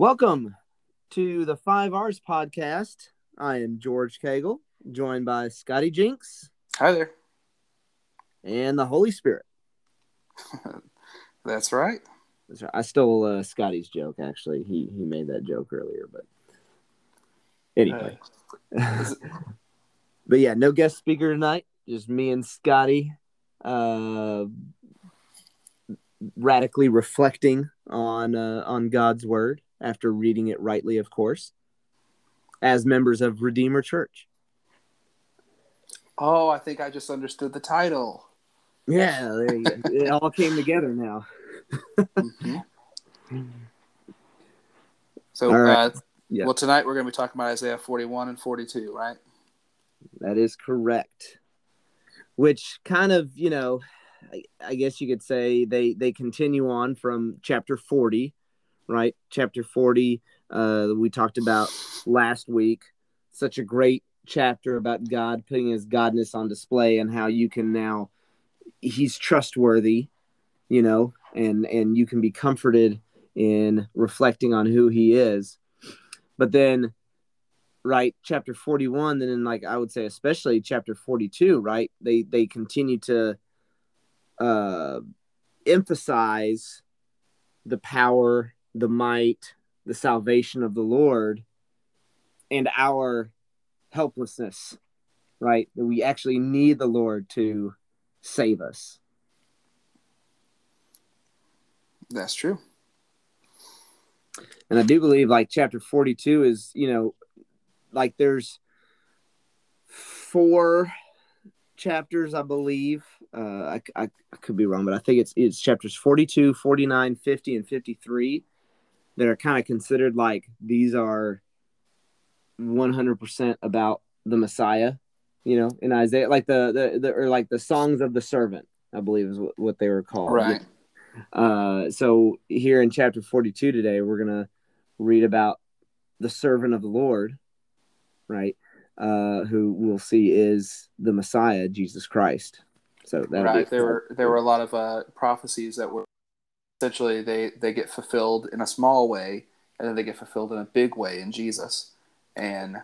Welcome to the Five R's podcast. I am George Cagle, joined by Scotty Jinks Hi there. and the Holy Spirit. That's right. That's right. I stole uh, Scotty's joke. Actually, he he made that joke earlier, but anyway. It- but yeah, no guest speaker tonight. Just me and Scotty, uh, radically reflecting on uh, on God's word after reading it rightly, of course, as members of Redeemer Church. oh, I think I just understood the title. Yeah, there you go. it all came together now. Mhm. So, All right. uh, Yeah. well, tonight we're going to be talking about Isaiah 41 and 42, right? That is correct. Which kind of, you know, I, I guess you could say they they continue on from chapter 40, right? Chapter 40 uh we talked about last week. Such a great chapter about God putting his godness on display and how you can now he's trustworthy, you know, and and you can be comforted in reflecting on who he is. But then right chapter 41 then in like i would say especially chapter 42 right they they continue to uh emphasize the power the might the salvation of the lord and our helplessness right? That we actually need the lord to save us. That's true. and i do believe like chapter 42 is you know like there's four chapters i believe. Uh I, I, I could be wrong but i think it's it's chapters 42 49 50 and 53 that are kind of considered like these are 100% about the messiah you know in isaiah like the the, the or like the songs of the servant i believe is what, what they were called Right. uh, so here in chapter 42 today, we're going to read about the servant of the Lord, right? Uh, who we'll see is the Messiah, Jesus Christ. So that right. There were there were a lot of uh, prophecies that were essentially they they get fulfilled in a small way, and then they get fulfilled in a big way in Jesus. And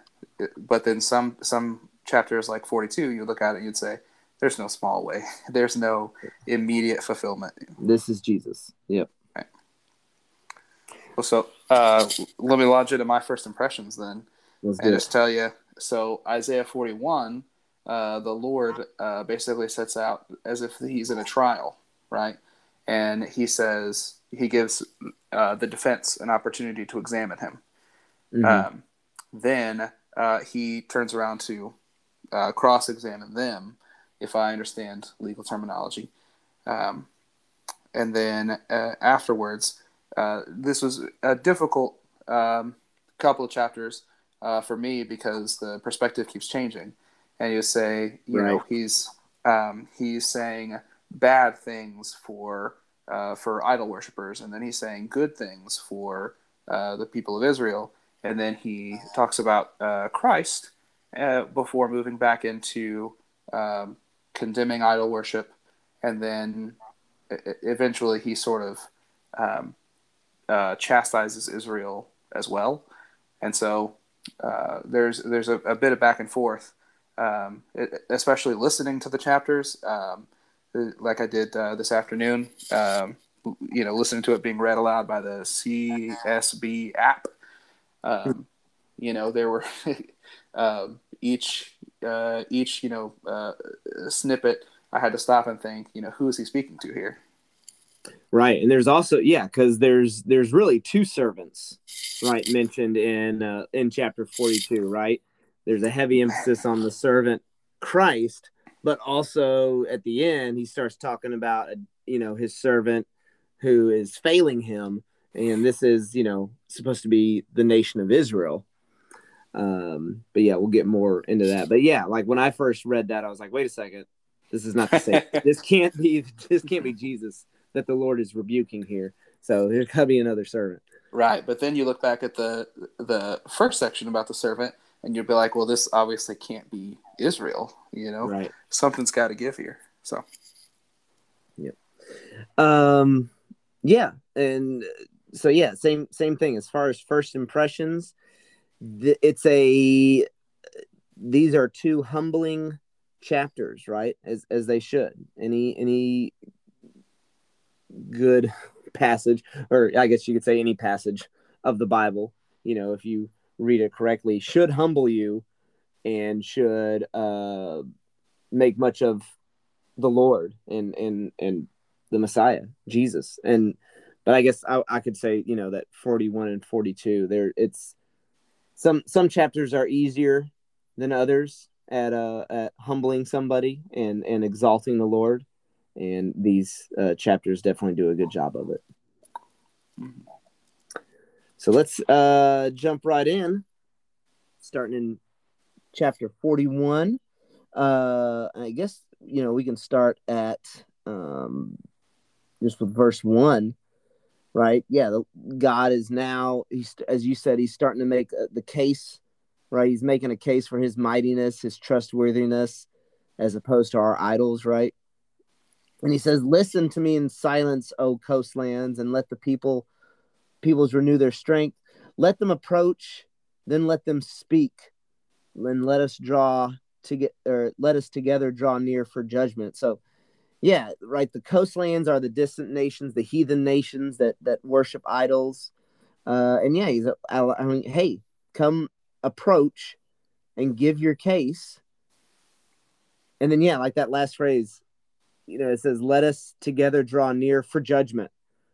but then some some chapters like 42, you look at it and you'd say, "There's no small way. There's no immediate fulfillment." this is Jesus. Yep. Well, so uh, let me launch into my first impressions then, Let's and just tell you. So Isaiah 41, uh, the Lord uh, basically sets out as if he's in a trial, right? And he says he gives uh, the defense an opportunity to examine him. Mhm. Um, then uh, he turns around to uh, cross-examine them, if I understand legal terminology. Um, and then uh, afterwards, uh, this was a difficult um, couple of chapters uh, for me because the perspective keeps changing, and you say, you know, he's um, he's saying bad things for uh, for idol worshippers, and then he's saying good things for uh, the people of Israel, and then he talks about uh, Christ uh, before moving back into um, condemning idol worship, and then eventually he sort of um, uh, chastises Israel as well, and so uh, there's there's a, a bit of back and forth, um, it- especially listening to the chapters, um, like I did uh, this afternoon. Um, you know, listening to it being read aloud by the CSB app. Um, you know, there were um, each uh, each you know uh, snippet. I had to stop and think. You know, who is he speaking to here? Right, and there's also yeah, because there's there's really two servants, right, mentioned in uh, in chapter 42. Right, there's a heavy emphasis on the servant Christ, but also at the end he starts talking about you know his servant who is failing him, and this is you know supposed to be the nation of Israel. Um, but yeah, we'll get more into that. But yeah, like when I first read that, I was like, wait a second, this is not the same. this can't be this can't be Jesus that the Lord is rebuking here. So there's got to be another servant. Right, but then you look back at the the first section about the servant, and you'll be like, well, this obviously can't be Israel. You know, Right. something's got to give here. So Um, yeah, and so yeah, same same thing as far as first impressions. Th- it's a these are two humbling chapters, right? As as they should. Any any good passage, or I guess you could say any passage of the Bible, you know, if you read it correctly, should humble you and should uh, make much of the Lord and and and the Messiah, Jesus. And but I guess I, I could say, you know, that 41 and 42, there it's some some chapters are easier than others at uh at humbling somebody and and exalting the Lord. And these uh, chapters definitely do a good job of it. Mm-hmm. So let's uh, jump right in, starting in chapter 41. Uh, I guess, you know, we can start at um, just with verse 1, right? Yeah, the, God is now, he's, as you said, he's starting to make uh, the case, right? He's making a case for his mightiness, his trustworthiness, as opposed to our idols, right? And he says, Listen to me in silence, O coastlands, and let the people peoples renew their strength. Let them approach, then let them speak. And let us draw to get or let us together draw near for judgment. So yeah, right. The coastlands are the distant nations, the heathen nations that that worship idols. Uh, and yeah, he's I mean, hey, come approach and give your case. And then yeah, like that last phrase, you know, it says, "Let us together draw near for judgment."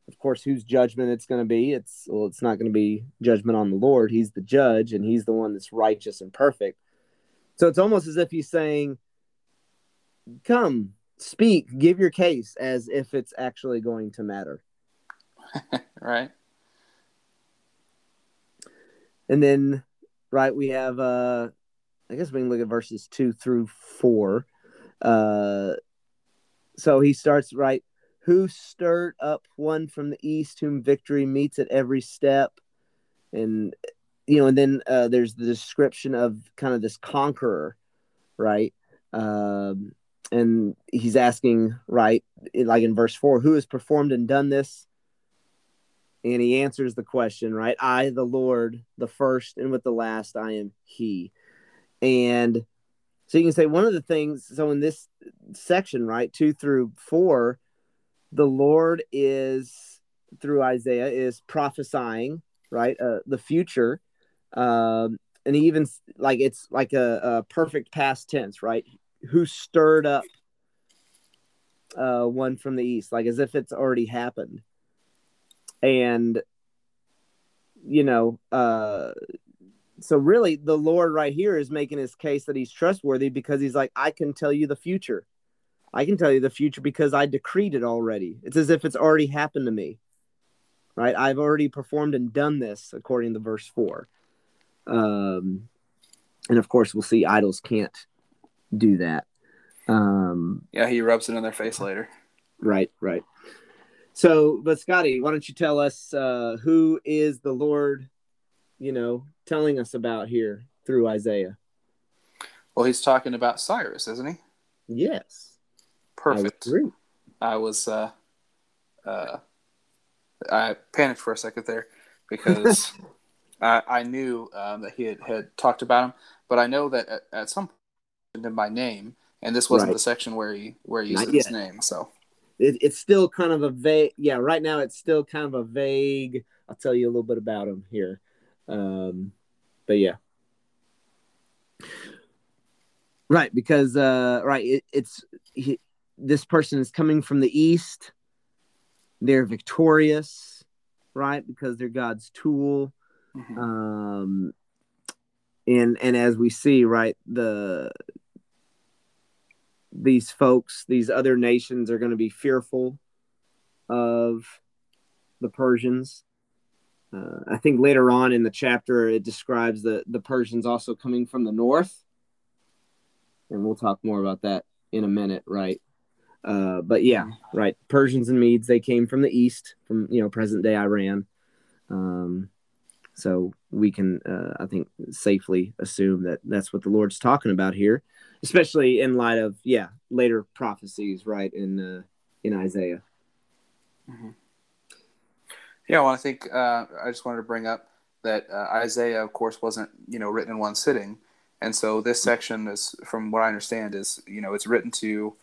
Of course, whose judgment it's going to be? It's well, it's not going to be judgment on the Lord. He's the judge, and He's the one that's righteous and perfect. So it's almost as if He's saying, "Come, speak, give your case," as if it's actually going to matter. right. And then, right, we have. uh I guess we can look at verses two through four. Uh, so he starts right who stirred up one from the east whom victory meets at every step? And you know and then uh, there's the description of kind of this conqueror right? Um, and he's asking right like in verse 4 who has performed and done this? And he answers the question right? I the lord the first and with the last i am he. And so you can say one of the things, so in this section, right, two through four, the Lord is through Isaiah is prophesying, right, uh, the future, um, and even like it's like a, a, perfect past tense, right? Who stirred up uh, one from the east, like as if it's already happened, and you know, uh, so really the lord right here is making his case that he's trustworthy because he's like i can tell you the future i can tell you the future because i decreed it already it's as if it's already happened to me right i've already performed and done this according to verse 4 um and of course we'll see idols can't do that um yeah he rubs it in their face later right right so but scotty why don't you tell us uh who is the lord you know, telling us about here through Isaiah? Well, he's talking about Cyrus, isn't he? Yes. Perfect. I, I was uh uh I panicked for a second there because I, I knew um, that he had, had talked about him, but I know that at, at some point in my name, and this wasn't right. the section where he where he used his name, so it, it's still kind of a vague. Yeah, right now it's still kind of a vague. I'll tell you a little bit about him here. Um, but yeah. Right, because uh, right, it, it's he, this person is coming from the east. They're victorious, right? Because they're God's tool. Mm-hmm. Um, and and as we see, right, the these folks, these other nations are going to be fearful of the Persians uh, I think later on in the chapter it describes the the Persians also coming from the north, and we'll talk more about that in a minute, right? Uh, but yeah, right. Persians and Medes they came from the east, from you know present day Iran. Um, so we can, uh, I think, safely assume that that's what the Lord's talking about here, especially in light of yeah later prophecies, right in uh, in Isaiah. Mm-hmm. Yeah, well, I think uh, I just wanted to bring up that uh, Isaiah, of course, wasn't you know written in one sitting, and so this section is, from what I understand, is you know it's written to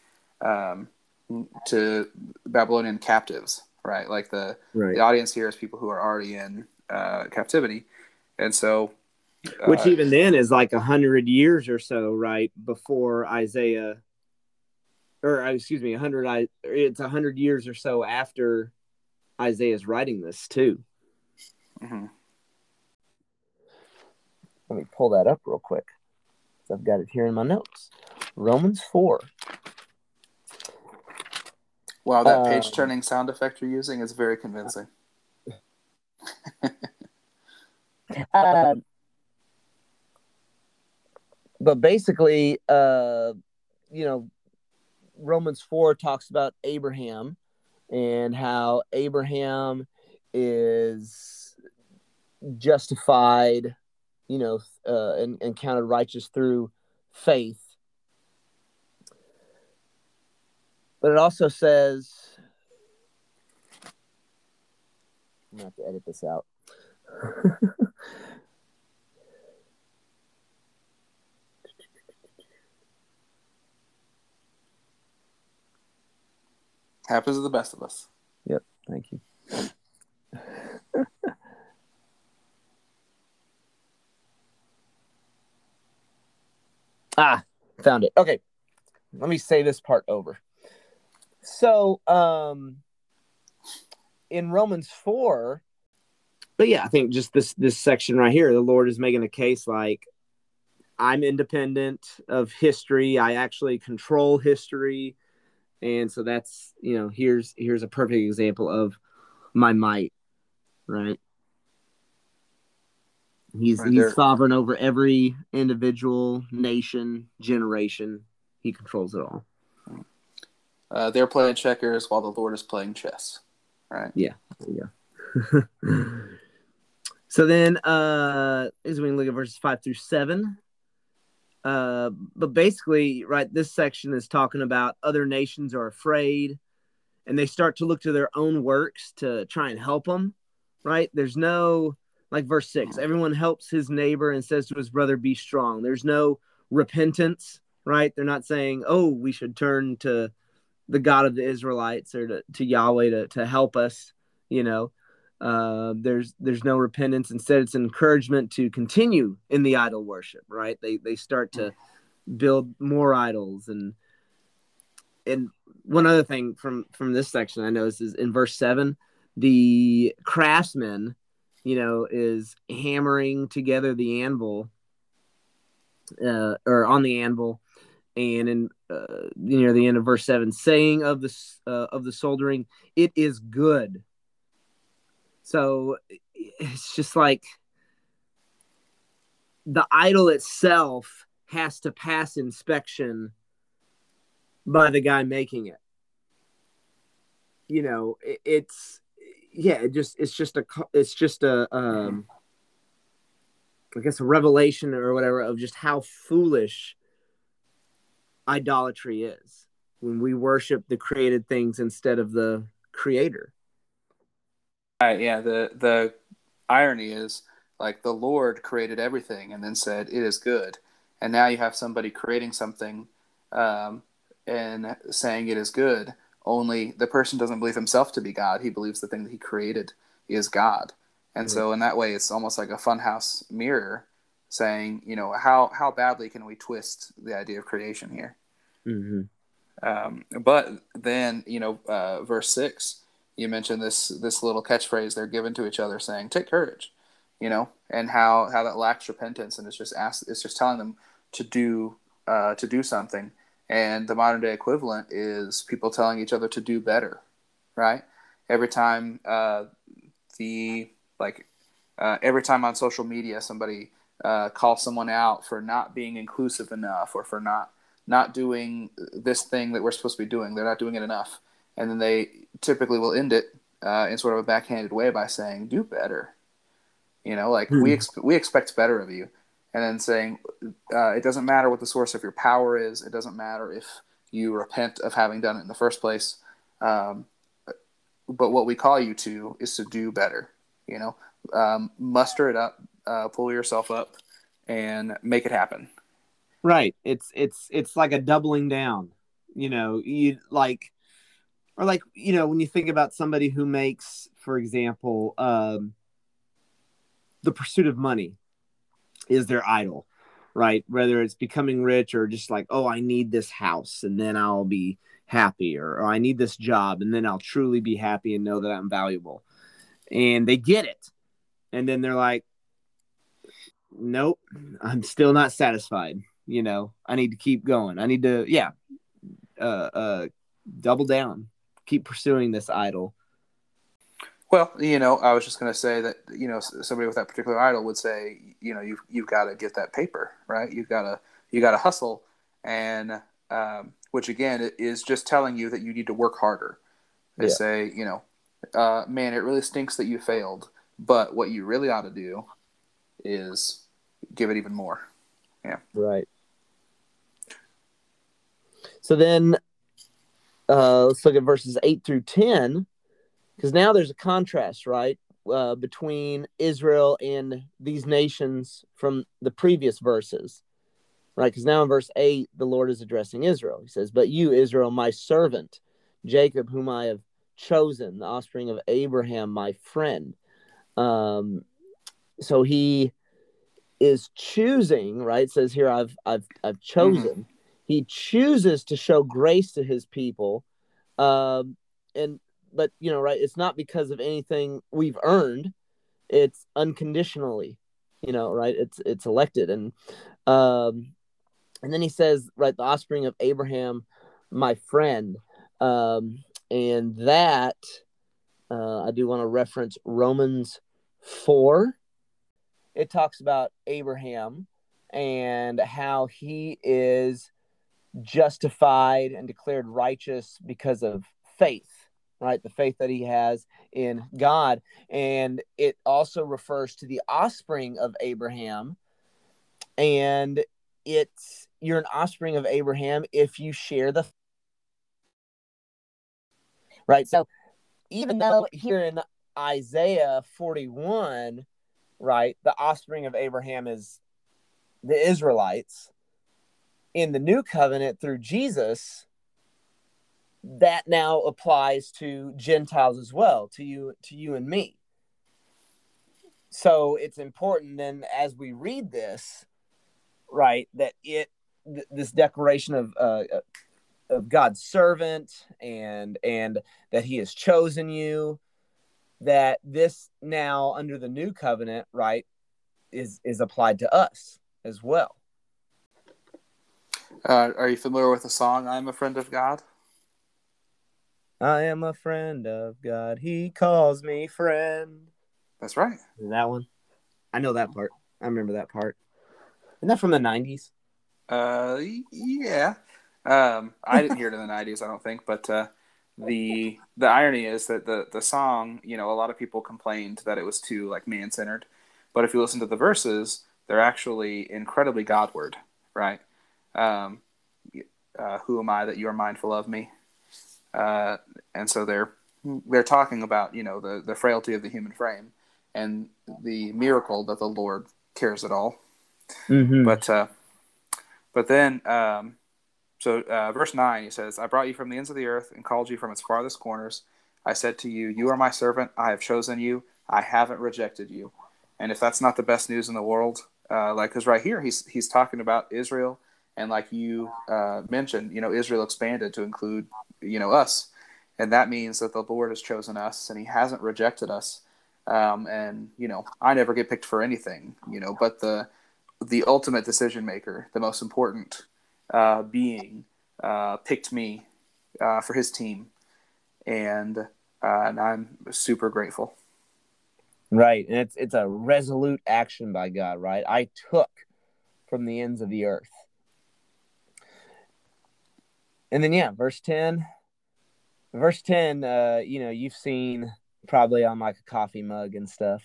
um, to Babylonian captives, right? Like the Right. the audience here is people who are already in uh, captivity, and so Which uh, even then is like a hundred years or so, right before Isaiah, or uh, excuse me, a hundred. It's a hundred years or so after Isaiah's writing this too. mhm. Let me pull that up real quick. I've got it here in my notes. Romans four. Wow, that Uh, page turning sound effect you're using is very convincing. Um, but basically, uh, you know, Romans 4 talks about Abraham and how Abraham is justified, you know, uh, and, and counted righteous through faith. But it also says, I'm to have to edit this out. Happens to the best of us. Yep. Thank you. ah, found it. Okay. Let me say this part over. So, um in Romans 4, but yeah, I think just this this section right here, the Lord is making a case like I'm independent of history. I actually control history. And so that's, you know, here's here's a perfect example of my might, right? He's Right he's sovereign over every individual nation, generation. He controls it all. Uh, they're playing checkers while the Lord is playing chess, right? Yeah. Yeah. so then uh as we can look at verses five through seven. Uh but basically, right, this section is talking about other nations are afraid and they start to look to their own works to try and help them, right? There's no like verse six, everyone helps his neighbor and says to his brother, be strong. There's no repentance, right? They're not saying, Oh, we should turn to the God of the Israelites or to, to Yahweh to, to help us, you know. Uh, there's there's no repentance. Instead, it's an encouragement to continue in the idol worship. Right? They they start to build more idols and and one other thing from from this section I noticed is in verse seven, the craftsman, you know, is hammering together the anvil, uh, or on the anvil, and in uh, near the end of verse seven, saying of the uh, of the soldering, it is good. So it's just like the idol itself has to pass inspection by the guy making it. You know, it, it's yeah, it just it's just a it's just a um I guess a revelation or whatever of just how foolish idolatry is when we worship the created things instead of the creator. Right, yeah. The the irony is like the Lord created everything and then said it is good, and now you have somebody creating something um, and saying it is good. Only the person doesn't believe himself to be God. He believes the thing that he created is God, and so in that way, it's almost like a funhouse mirror saying, you know, how how badly can we twist the idea of creation here? Mm-hmm. Um, but then, you know, uh, verse six, you mentioned this this little catchphrase they're given to each other, saying, "Take courage," you know, and how how that lacks repentance, and it's just ask, it's just telling them to do uh, to do something. And the modern day equivalent is people telling each other to do better, right? Every time uh, the like uh, every time on social media somebody uh, calls someone out for not being inclusive enough or for not not doing this thing that we're supposed to be doing. They're not doing it enough. And then they typically will end it uh, in sort of a backhanded way by saying, do better. You know, like Hmm. we, ex- we expect better of you. And then saying, uh, it doesn't matter what the source of your power is. It doesn't matter if you repent of having done it in the first place. Um, but what we call you to is to do better. You know, um, muster it up, uh, pull yourself up, and make it happen. Right. It's it's it's like a doubling down. You know, you like, or like you know when you think about somebody who makes, for example, um, the pursuit of money is their idol right? Whether it's becoming rich or just like, oh, I need this house and then I'll be happy, or, or I need this job and then I'll truly be happy and know that I'm valuable. And they get it. And then they're like, nope, I'm still not satisfied. You know, I need to keep going. I need to, yeah, uh, uh, double down, keep pursuing this idol well, you know, I was just going to say that you know somebody with that particular idol would say, you know, you've you've got to get that paper, right? You've got to you got to hustle, and um, which again is just telling you that you need to work harder. They yeah. say, you know, uh, man, it really stinks that you failed, but what you really ought to do is give it even more. Yeah. Right. So then, uh, let's look at verses eight through ten because now there's a contrast, right, uh, between Israel and these nations from the previous verses, right? Because now in verse 8, the Lord is addressing Israel. He says, But you, Israel, my servant, Jacob, whom I have chosen, the offspring of Abraham, my friend. Um, so he is choosing, right? It says here, I've I've I've chosen. Mm-hmm. He chooses to show grace to his people. Um, and but you know, right? It's not because of anything we've earned. It's unconditionally, you know, right? It's it's elected, and um, and then he says, right, the offspring of Abraham, my friend, um, and that uh, I do want to reference Romans four. It talks about Abraham and how he is justified and declared righteous because of faith right? The faith that he has in God. And it also refers to the offspring of Abraham. And it's you're an offspring of Abraham if you share the right. So even though here in Isaiah 41, right, the offspring of Abraham is the Israelites. In the new covenant through Jesus, that now applies to Gentiles as well, to you, to you and me. So it's important then as we read this, right, that it th- this declaration of uh, of God's servant and and that He has chosen you, that this now under the new covenant, right, is is applied to us as well. Uh, are you familiar with the song "I'm a Friend of God"? I am a friend of God. He calls me friend. That's right. That one. I know that part. I remember that part. Isn't that from the nineties? Uh, yeah. Um, I didn't hear it in the nineties. I don't think, but uh, the the irony is that the the song, you know, a lot of people complained that it was too like man centered, but if you listen to the verses, they're actually incredibly Godward, right? Um, uh, who am I that you are mindful of me? uh, and so they're they're talking about you know the the frailty of the human frame and the miracle that the Lord cares at all. Mm-hmm. But uh, but then um, so uh, verse nine he says, "I brought you from the ends of the earth and called you from its farthest corners. I said to you, You are my servant. I have chosen you. I haven't rejected you." And if that's not the best news in the world, uh, like because right here he's he's talking about Israel and like you uh, mentioned, you know, Israel expanded to include, you know, us, and that means that the Lord has chosen us and He hasn't rejected us. Um, and you know, I never get picked for anything, you know, but the the ultimate decision maker, the most important uh, being, uh, picked me uh, for His team, and uh, and I'm super grateful. Right, and it's it's a resolute action by God. Right, I took from the ends of the earth and then yeah, verse ten. Verse ten, uh, you know, you've seen probably on like a coffee mug and stuff,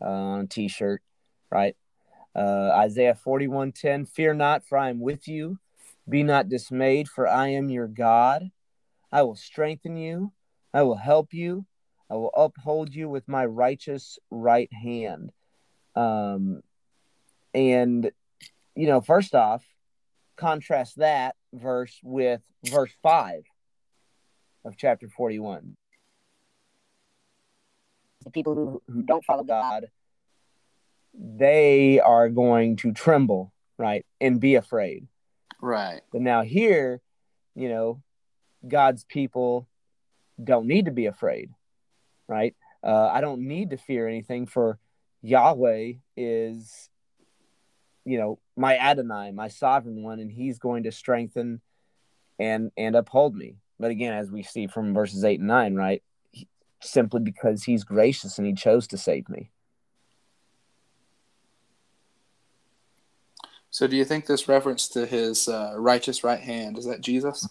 uh, on a t-shirt, right? Uh, Isaiah forty one ten. Fear not, for I am with you. Be not dismayed, for I am your God. I will strengthen you. I will help you. I will uphold you with my righteous right hand. Um, and, you know, first off, contrast that verse with verse 5 of chapter 41. The people who, who don't follow God, they are going to tremble, right? And be afraid. Right. But now here, you know, God's people don't need to be afraid, right? Uh, I don't need to fear anything, for Yahweh is, you know, my Adonai, my sovereign one, and He's going to strengthen and and uphold me. But again, as we see from verses eight and nine, right, he, simply because He's gracious and He chose to save me. So, do you think this reference to His uh, righteous right hand is that Jesus?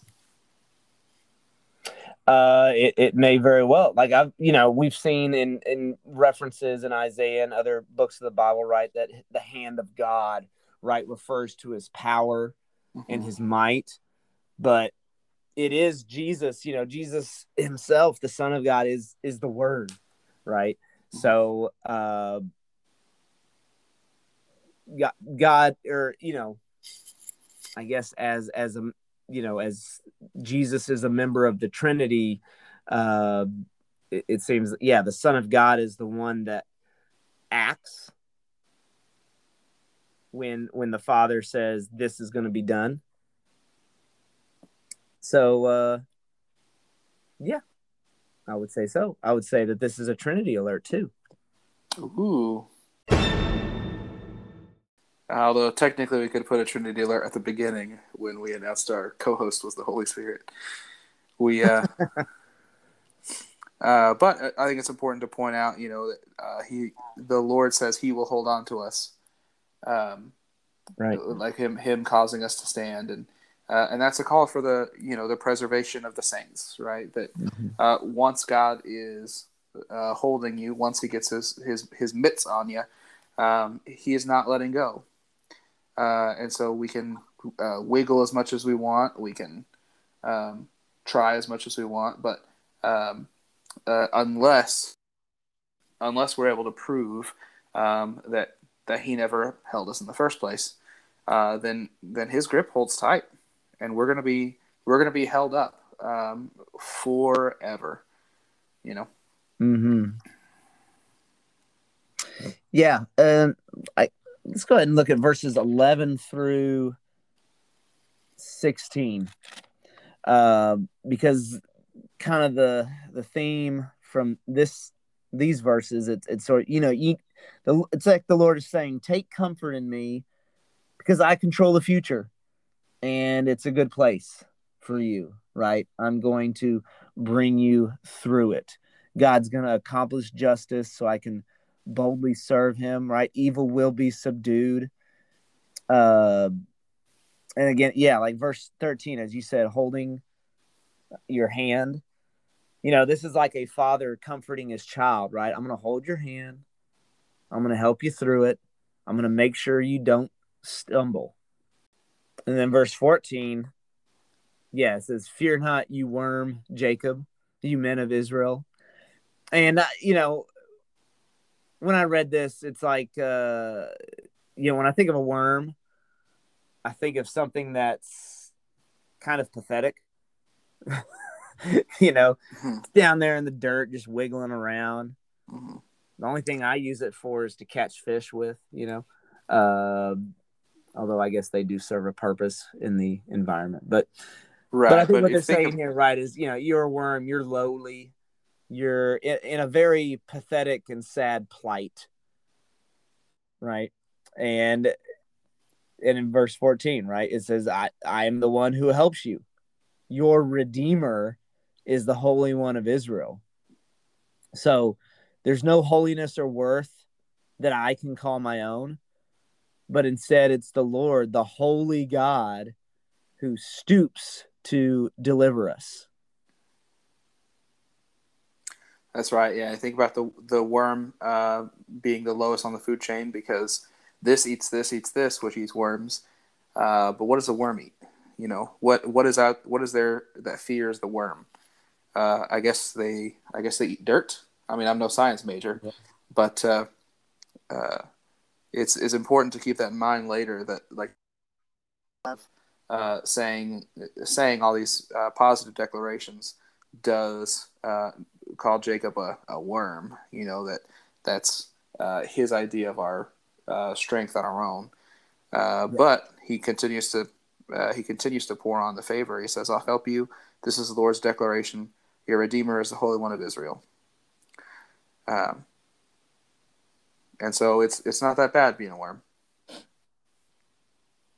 Uh, it, it may very well. Like I've, you know, we've seen in in references in Isaiah and other books of the Bible, right, that the hand of God, right, refers to His power mm-hmm. and His might, but it is Jesus. You know, Jesus Himself, the Son of God, is is the Word, right? Mm-hmm. So, uh, God, God, or you know, I guess as as a you know, as Jesus is a member of the Trinity, uh, it, it seems, yeah, the Son of God is the one that acts when when the Father says this is going to be done. So, uh, yeah, I would say so. I would say that this is a Trinity alert too. Ooh. Although technically we could put a Trinity alert at the beginning when we announced our co-host was the Holy Spirit. We, uh, uh, but I think it's important to point out, you know, that uh, he, the Lord says He will hold on to us, um, right? Like him, him causing us to stand, and uh, and that's a call for the, you know, the preservation of the saints, right? That mm-hmm. uh, once God is uh, holding you, once He gets His His His mitts on you, um, He is not letting go uh, and so we can uh, wiggle as much as we want. We can um, try as much as we want, but um, uh, unless unless we're able to prove um, that that he never held us in the first place, uh, then then his grip holds tight, and we're gonna be we're gonna be held up um, forever. You know. Hmm. Yeah, and I let's go ahead and look at verses 11 through 16 uh, because kind of the the theme from this these verses it's it's sort of you know you the, it's like the lord is saying take comfort in me because i control the future and it's a good place for you right i'm going to bring you through it god's going to accomplish justice so i can boldly serve him, right? Evil will be subdued. Uh, and again, yeah, like verse 13, as you said, holding your hand. You know, this is like a father comforting his child, right? I'm going to hold your hand. I'm going to help you through it. I'm going to make sure you don't stumble. And then verse 14, yeah, it says, Fear not, you worm, Jacob, you men of Israel. And, uh, you know, when I read this, it's like uh, you know, when I think of a worm, I think of something that's kind of pathetic. you know, mm-hmm. down there in the dirt, just wiggling around. Mm-hmm. The only thing I use it for is to catch fish with. You know, uh, although I guess they do serve a purpose in the environment. But right, but I think but what they're saying of... here, right, is you know, you're a worm, you're lowly you're in, in a very pathetic and sad plight right and and in verse 14 right it says i i am the one who helps you your redeemer is the holy one of israel so there's no holiness or worth that i can call my own but instead it's the lord the holy god who stoops to deliver us that's right. Yeah, I think about the the worm uh, being the lowest on the food chain because this eats this, eats this, which eats worms. Uh, but what does the worm eat? You know, what what is out? What is there that fears the worm? Uh, I guess they I guess they eat dirt. I mean, I'm no science major, Yeah. but uh, uh, it's it's important to keep that in mind later. That like uh, saying saying all these uh, positive declarations does uh, call Jacob a, a worm. You know that that's uh, his idea of our uh, strength on our own. Uh, But he continues to uh, he continues to pour on the favor. He says, "I'll help you. This is the Lord's declaration. Your Redeemer is the Holy One of Israel." Um, and so it's it's not that bad being a worm.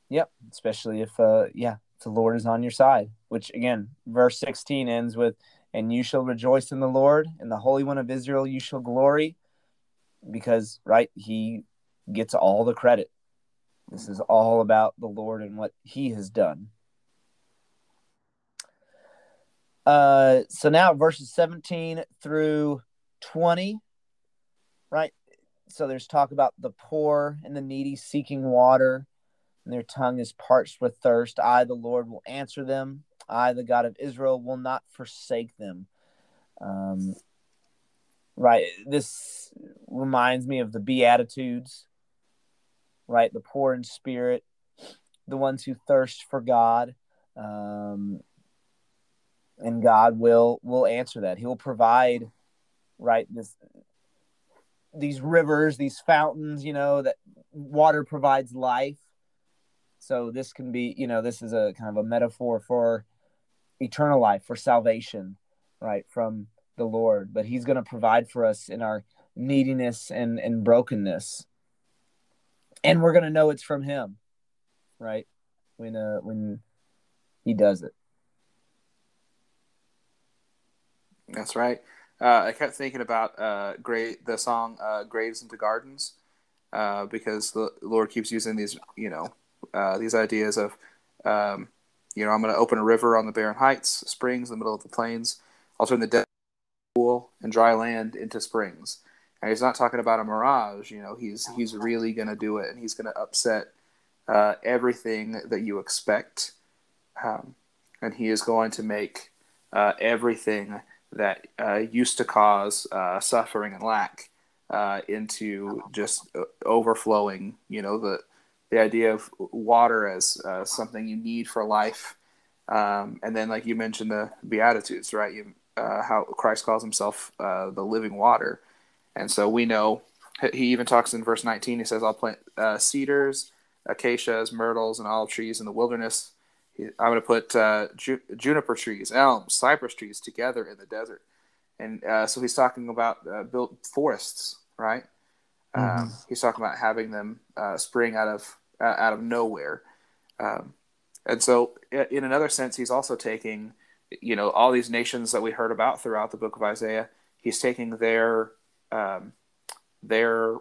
Yep, especially if uh yeah, the Lord is on your side, which again, verse 16 ends with and you shall rejoice in the Lord, and the Holy One of Israel you shall glory because right, he gets all the credit. This is all about the Lord and what he has done. Uh so now verses 17 through 20, right? So there's talk about the poor and the needy seeking water and their tongue is parched with thirst. I, the Lord, will answer them. I, the God of Israel, will not forsake them. Um, right. This reminds me of the Beatitudes, right? The poor in spirit, the ones who thirst for God. Um, and God will will answer that. He will provide, right? This these rivers, these fountains, you know, that water provides life so this can be, you know, this is a kind of a metaphor for eternal life, for salvation, right, from the Lord. But He's going to provide for us in our neediness and, and brokenness. And we're going to know it's from Him, right, when, uh, when He does it. That's right. Uh, I kept thinking about uh, great the song uh, "Graves into Gardens" uh, because the Lord keeps using these, you know, uh, these ideas of, um, you know, I'm going to open a river on the barren heights, springs in the middle of the plains. I'll turn the dead pool and dry land into springs. And he's not talking about a mirage. You know, he's he's really going to do it, and he's going to upset uh, everything that you expect, um, and he is going to make uh, everything that uh, used to cause uh, suffering and lack uh, into just uh, overflowing. You know, the the idea of water as uh, something you need for life, um, and then like you mentioned the Beatitudes, right? You, uh, how Christ calls himself the living water, and so we know he even talks in verse 19. He says, "I'll plant cedars, acacias, myrtles, and olive trees in the wilderness." I'm going to put uh, ju- juniper trees, elms, cypress trees together in the desert, and uh, so he's talking about built forests, right? Mm-hmm. Um, he's talking about having them spring out of uh, out of nowhere. Um, and so, in another sense, he's also taking, you know, all these nations that we heard about throughout the book of Isaiah. He's taking their um, their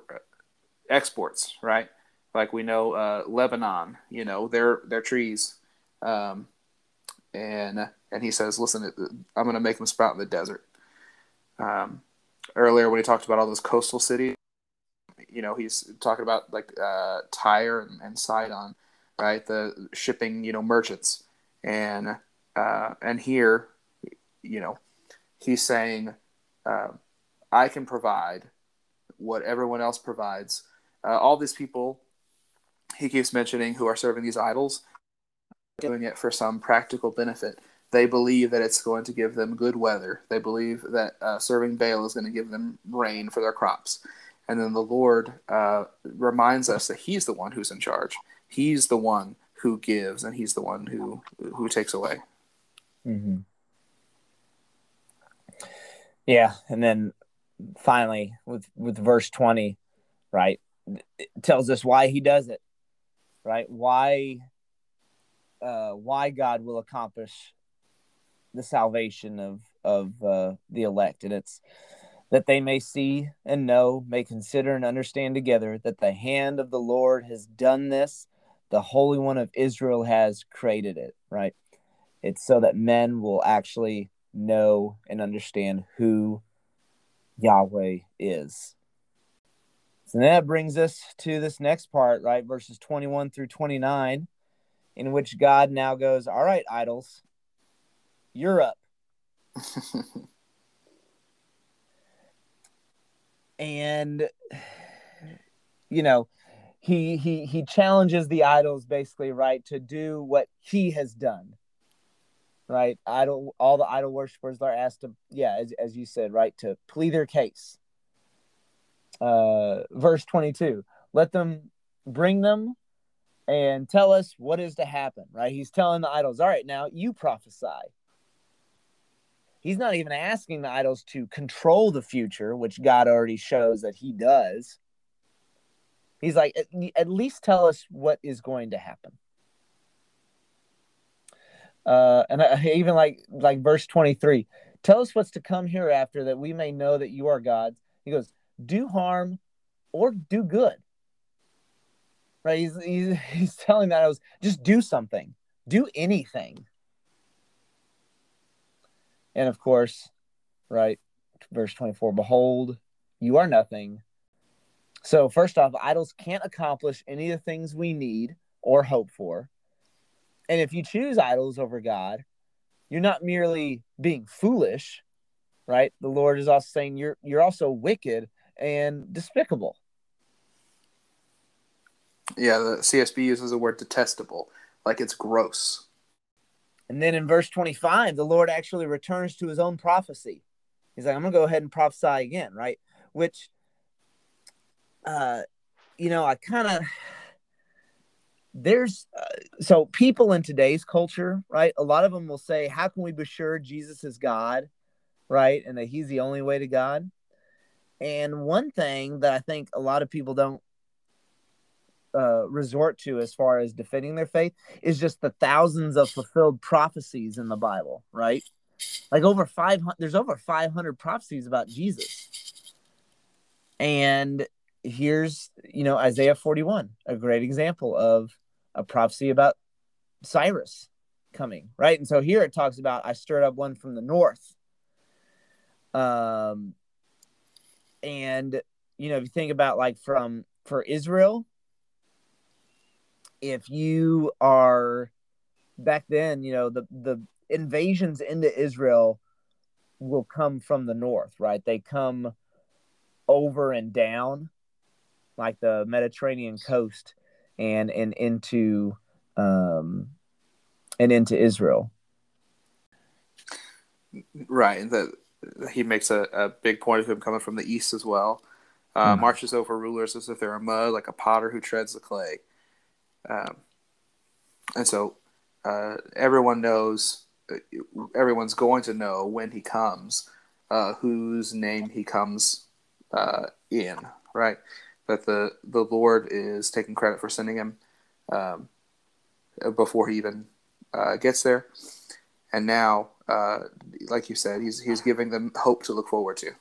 exports, right? Like we know uh, Lebanon, you know, their their trees, um, and and he says, "Listen, I'm going to make them sprout in the desert." Um, earlier, when he talked about all those coastal cities, you know he's talking about like uh, Tyre and, and Sidon, right? The shipping you know merchants, and uh, and here, you know, he's saying, uh, I can provide what everyone else provides. Uh, all these people, he keeps mentioning, who are serving these idols, doing it for some practical benefit. They believe that it's going to give them good weather. They believe that uh, serving Baal is going to give them rain for their crops. And then the Lord uh, reminds us that He's the one who's in charge. He's the one who gives, and He's the one who who takes away. Mm-hmm. Yeah, and then finally with with verse twenty, right, it tells us why He does it, right? Why, uh, why God will accomplish the salvation of of uh, the elect, and it's that they may see and know, may consider and understand together that the hand of the Lord has done this, the Holy One of Israel has created it, right? It's so that men will actually know and understand who Yahweh is. So that brings us to this next part, right? Verses 21 through 29, in which God now goes, All right, idols, you're up. and you know he he he challenges the idols basically right to do what he has done right idol all the idol worshippers are asked to yeah as, as you said right to plead their case uh verse 22 let them bring them and tell us what is to happen right? He's telling the idols all right now you prophesy. He's not even asking the idols to control the future which god already shows that he does. He's like, at, at least tell us what is going to happen. Uh, and I, even like like verse 23 tell us what's to come hereafter that we may know that you are gods. He goes do harm or do good right he's, he's, he's telling that i was just do something do anything and of course right verse 24 behold you are nothing so, first off, idols can't accomplish any of the things we need or hope for. And if you choose idols over God, you're not merely being foolish, right? The Lord is also saying you're you're also wicked and despicable. Yeah, the CSB uses the word detestable, like it's gross. And then in verse 25, the Lord actually returns to his own prophecy. He's like, I'm going to go ahead and prophesy again, right? Which uh, you know, I kind of there's uh, so people in today's culture, right? A lot of them will say, "How can we be sure Jesus is God?" Right, and that He's the only way to God. And one thing that I think a lot of people don't uh, resort to as far as defending their faith is just the thousands of fulfilled prophecies in the Bible, right? Like over 500, there's over 500 prophecies about Jesus. And here's you know Isaiah 41, a great example of a prophecy about Cyrus coming, right? And so here it talks about I stirred up one from the north. Um and you know, if you think about like from for Israel, if you are back then, you know, the the invasions into Israel will come from the north, right? They come over and down like the Mediterranean coast and and into um, and into Israel. Right, and that he makes a, a big point of him coming from the east as well. Uh, mm Marches over rulers as if they're a mud, like a potter who treads the clay. Um, and so uh, everyone knows, uh, everyone's going to know when he comes, uh, whose name he comes uh, in, right? that the the Lord is taking credit for sending him um, before he even uh, gets there, and now, uh, like you said, he's he's giving them hope to look forward to.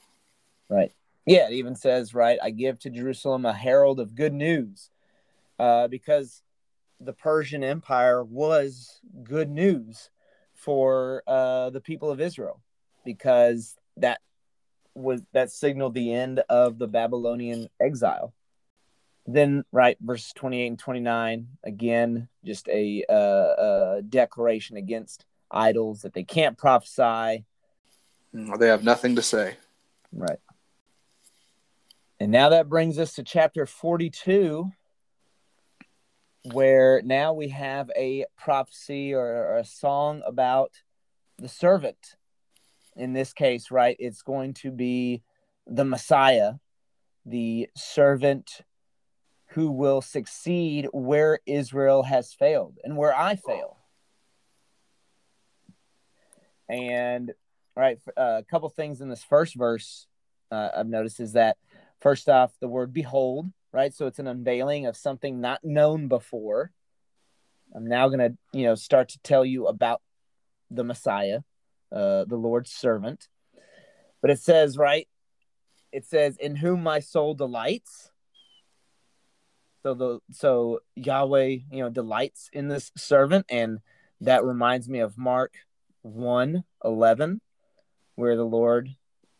Right. Yeah. It even says, right, I give to Jerusalem a herald of good news, uh, because the Persian Empire was good news for uh, the people of Israel, because that was that signaled the end of the Babylonian exile. Then right verses 28 and 29 again just a, uh, a declaration against idols that they can't prophesy. Mm, they have nothing to say. Right. And now that brings us to chapter 42 where now we have a prophecy or, or a song about the servant in this case right it's going to be the messiah the servant who will succeed where Israel has failed and where I fail. And right, uh, a couple things in this first verse uh, I've noticed is that first off, the word behold, right? So it's an unveiling of something not known before. I'm now going to, you know, start to tell you about the Messiah, uh, the Lord's servant. But it says, right? It says, in whom my soul delights. So the so Yahweh, you know, delights in this servant, and that reminds me of Mark 1 11, where the Lord,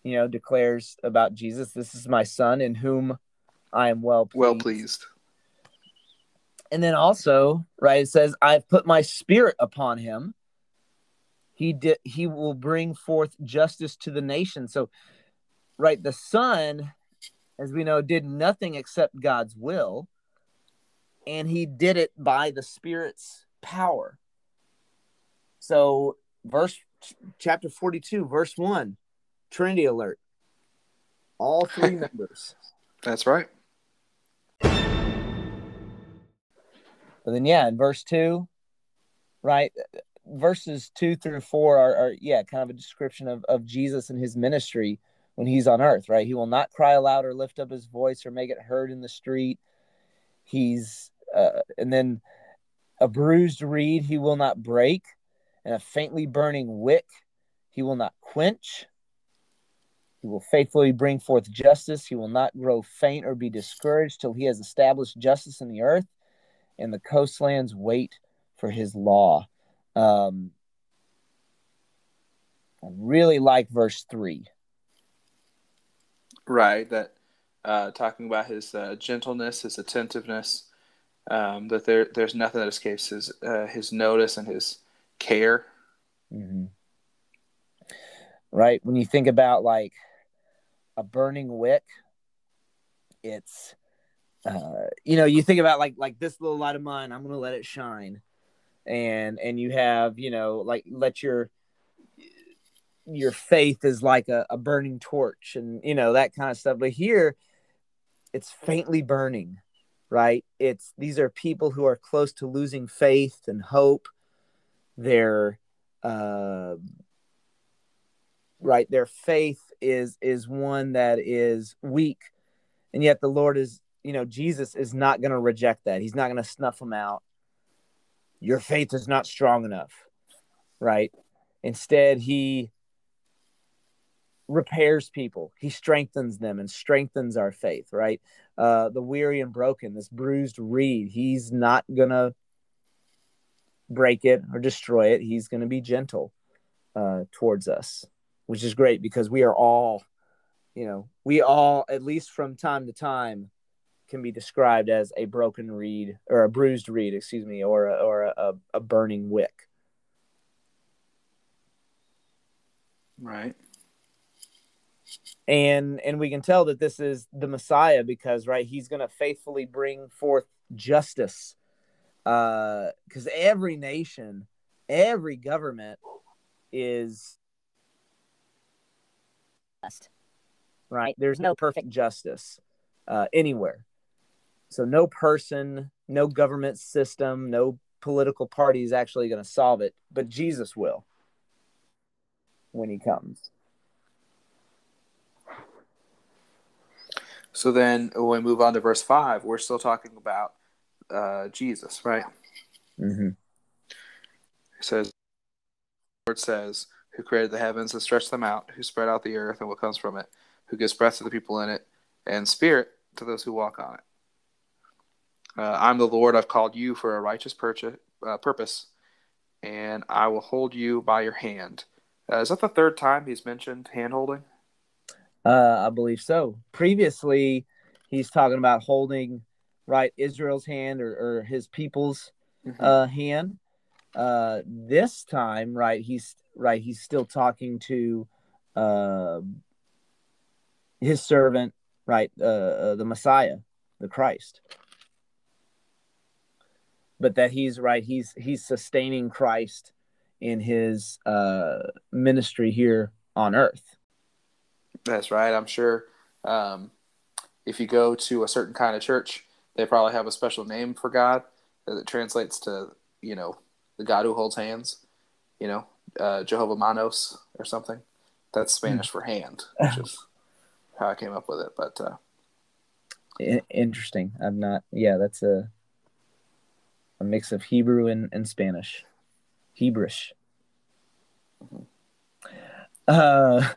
you know, declares about Jesus, This is my son in whom I am well pleased. Well pleased. And then also, right, it says, I've put my spirit upon him. He did he will bring forth justice to the nation. So, right, the son as we know, did nothing except God's will, and he did it by the Spirit's power. So, verse chapter 42, verse 1, Trinity alert. All three members. That's right. But then, yeah, in verse 2, right? Verses 2 through 4 are, are yeah, kind of a description of, of Jesus and his ministry when he's on earth, right? He will not cry aloud or lift up his voice or make it heard in the street. He's, uh, and then a bruised reed he will not break, and a faintly burning wick he will not quench. He will faithfully bring forth justice. He will not grow faint or be discouraged till he has established justice in the earth, and the coastlands wait for his law. Um, I really like verse three. Right, that uh, talking about his uh, gentleness, his attentiveness, um, that there there's nothing that escapes his uh, his notice and his care. Mm-hmm. Right, when you think about like a burning wick, it's uh, you know you think about like like this little light of mine, I'm gonna let it shine, and and you have you know like let your your faith is like a, a burning torch and you know that kind of stuff. But here it's faintly burning right? It's these are people who are close to losing faith and hope. Their uh, right their faith is is one that is weak. And yet the lord is you know jesus is not going to reject that. He's not going to snuff them out. Your faith is not strong enough right? Instead he repairs people. He strengthens them and strengthens our faith right? Uh the weary and broken this bruised reed he's not gonna break it or destroy it. He's gonna be gentle uh towards us which is great because we are all you know we all at least from time to time can be described as a broken reed or a bruised reed excuse me or a, or a, a burning wick. Right. And and we can tell that this is the messiah because right he's going to faithfully bring forth justice uh because every nation every government is just, right there's no perfect. justice uh anywhere so no person no government system no political party is actually going to solve it but jesus will when he comes So then when we move on to verse 5, we're still talking about uh, Jesus, right? Mm-hmm. It says, the Lord says, who created the heavens and stretched them out, who spread out the earth and what comes from it, who gives breath to the people in it, and spirit to those who walk on it. Uh, I'm the Lord, I've called you for a righteous purchase, uh, purpose, and I will hold you by your hand. Uh, is that the third time he's mentioned hand holding? Uh, I believe so. Previously, he's talking about holding right Israel's hand or, or his people's mm-hmm. uh, hand. Uh, this time, right, he's right. He's still talking to uh, his servant, right, the Messiah, the Christ. But that he's right. He's he's sustaining Christ in his uh, ministry here on earth. That's right. I'm sure um, if you go to a certain kind of church, they probably have a special name for God that translates to, you know, the God who holds hands, you know, uh, Jehovah Manos or something. That's Spanish mm. for hand, which is how I came up with it. But uh, interesting. I'm not. Yeah, that's a a mix of Hebrew and, and Spanish, Hebrewish. Mm-hmm. Uh,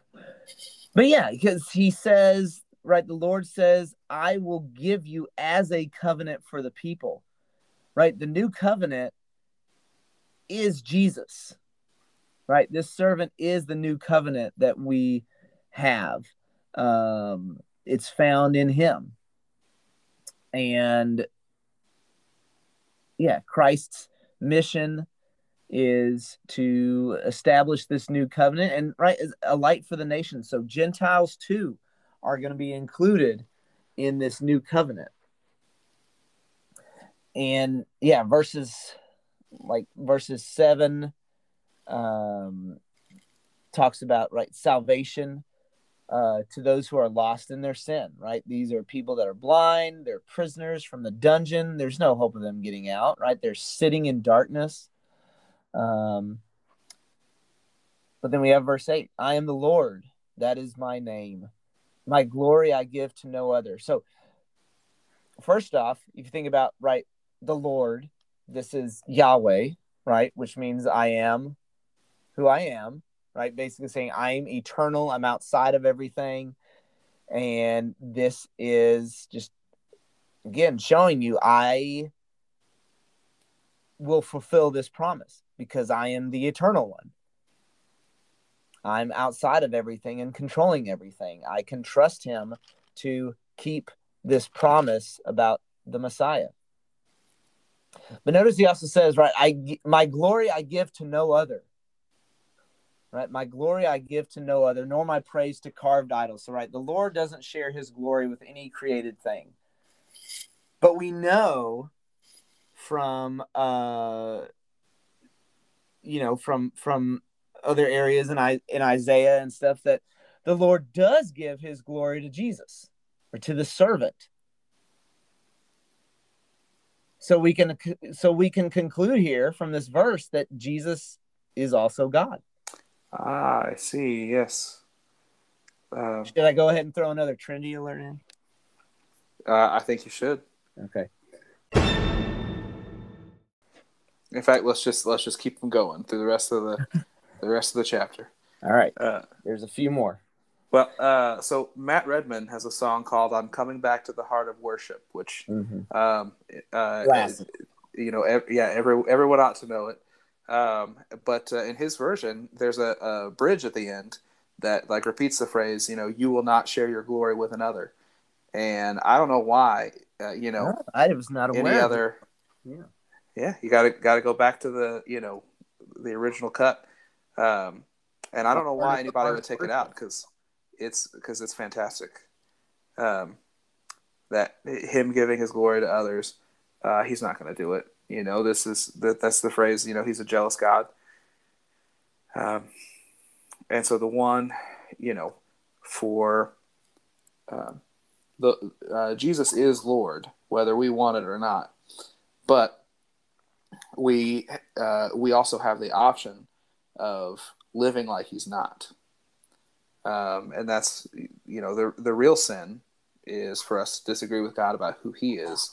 but yeah, because he says, right, the Lord says, I will give you as a covenant for the people. Right? The new covenant is Jesus. Right? This servant is the new covenant that we have. Um, it's found in him. And yeah, Christ's mission is to establish this new covenant and right a light for the nations so gentiles too are going to be included in this new covenant. And yeah, verses like verses seven um, talks about right salvation uh, to those who are lost in their sin. Right, these are people that are blind, they're prisoners from the dungeon. There's no hope of them getting out. Right, they're sitting in darkness. Um, but then we have verse eight: "I am the Lord; that is my name. My glory I give to no other." So, first off, if you think about right, the Lord, this is Yahweh, right, which means I am who I am, right? Basically saying I'm eternal, I'm outside of everything. And this is just, again, showing you I will fulfill this promise because I am the eternal one. I'm outside of everything and controlling everything. I can trust him to keep this promise about the Messiah. But notice he also says, right, I my glory I give to no other. Right? My glory I give to no other, nor my praise to carved idols. So, right, the Lord doesn't share his glory with any created thing. But we know from uh you know, from from other areas in I in Isaiah and stuff that the Lord does give his glory to Jesus or to the servant. So we can so we can conclude here from this verse that Jesus is also God. Ah, I see. Yes. Uh, should I go ahead and throw another Trinity alert in? Uh, I think you should. Okay. In fact, let's just let's just keep them going through the rest of the the rest of the chapter. All right. Uh, There's a few more. Well, uh, so Matt Redman has a song called "I'm Coming Back to the Heart of Worship," which, mm-hmm. um, uh, you know, ev- yeah, every, everyone ought to know it. Um, but uh, in his version, there's a, a, bridge at the end that like repeats the phrase, you know, "You will not share your glory with another." And I don't know why, uh, you know, no, I was not aware. Any other, yeah, yeah, you got to got to go back to the you know the original cut. Um, and I don't know why anybody would take it out because it's because it's fantastic. Um, that him giving his glory to others, uh, he's not going to do it. You know, this is that that's the phrase. You know, he's a jealous God. Um, and so the one, you know, for uh, the uh, Jesus is Lord, whether we want it or not. But we uh, we also have the option of living like He's not, um, and that's you know the the real sin is for us to disagree with God about who He is,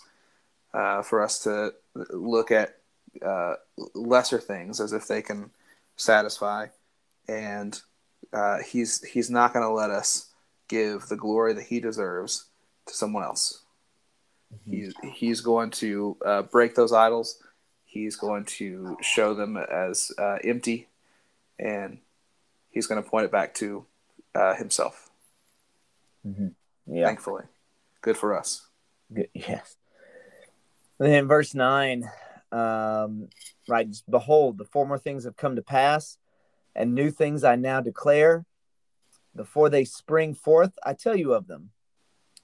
uh, for us to look at uh, lesser things as if they can satisfy, and uh, He's He's not going to let us give the glory that He deserves to someone else. Mm-hmm. He's He's going to uh, break those idols. He's going to show them as uh, empty, and He's going to point it back to uh, himself. Mm-hmm. Yeah. Thankfully, good for us. Good. Yes. Then verse nine, um, right? Behold, the former things have come to pass, and new things I now declare. Before they spring forth, I tell you of them.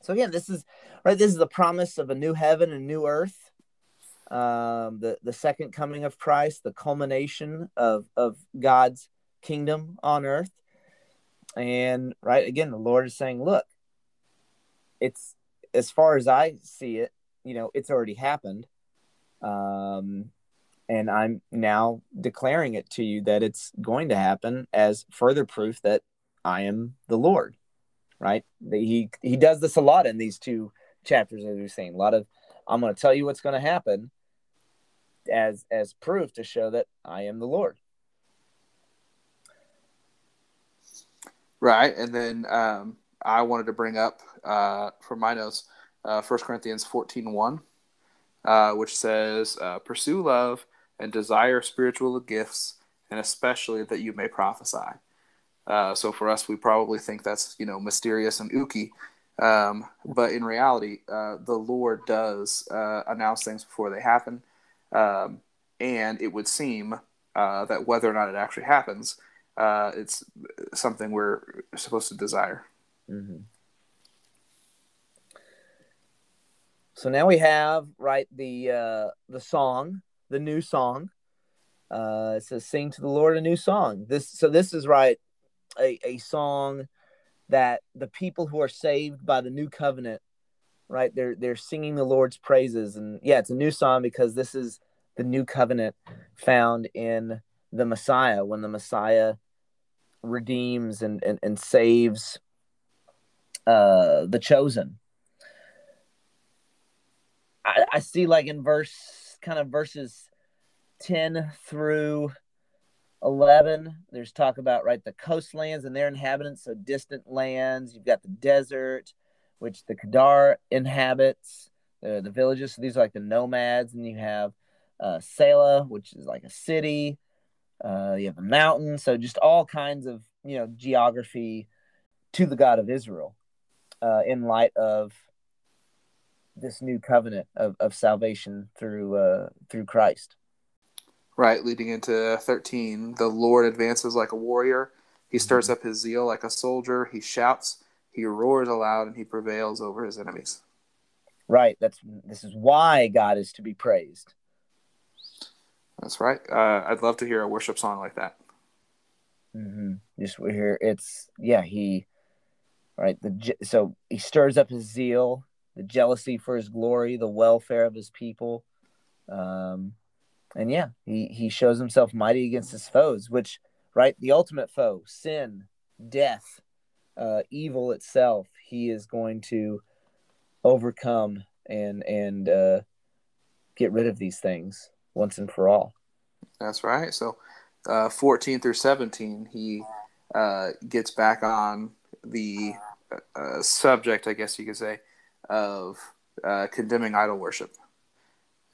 So again, this is right. This is the promise of a new heaven and new earth. Um, the the second coming of Christ, the culmination of of God's kingdom on earth. And right again, the Lord is saying, look, it's as far as I see it, you know, it's already happened. Um, and I'm now declaring it to you that it's going to happen as further proof that I am the Lord. Right? He he does this a lot in these two chapters, as we're saying. A lot of I'm going to tell you what's going to happen as as proof to show that I am the Lord. Right, and then um, I wanted to bring up uh, from my notes uh, 1 Corinthians 14 1, uh, which says, uh, Pursue love and desire spiritual gifts, and especially that you may prophesy. Uh, so for us, we probably think that's you know mysterious and ooky, um, but in reality, uh, the Lord does uh, announce things before they happen, um, and it would seem that whether or not it actually happens, uh, it's something we're supposed to desire. Mm-hmm. So now we have right the uh, the song, the new song. Uh, it says, "Sing to the Lord a new song." This so this is right a, a song that the people who are saved by the new covenant, right? They're they're singing the Lord's praises, and yeah, it's a new song because this is the new covenant found in the Messiah when the Messiah redeems and and, and saves uh, the chosen. I, I see like in verse kind of verses 10 through 11 there's talk about right the coastlands and their inhabitants so distant lands. You've got the desert which the kedar inhabits the villages. So these are like the nomads. And you have uh, Sela, which is like a city. Uh, you have the mountain, so just all kinds of you know geography to the god of israel uh, in light of this new covenant of, of salvation through uh, through christ Right, leading into 13, the Lord advances like a warrior. He stirs up his zeal like a soldier. He shouts, he roars aloud, and he prevails over his enemies. Right. That's this is why God is to be praised. That's right. Uh, I'd love to hear a worship song like that. Mm-hmm. Just we hear it's yeah he, right the so he stirs up his zeal, the jealousy for his glory, the welfare of his people. Um, and yeah, he he shows himself mighty against his foes, which right the ultimate foe, sin, death, uh, evil itself. He is going to overcome and and uh, get rid of these things once and for all. That's right. So, uh, 14 through 17, he uh, gets back on the uh, subject, I guess you could say, of uh, condemning idol worship.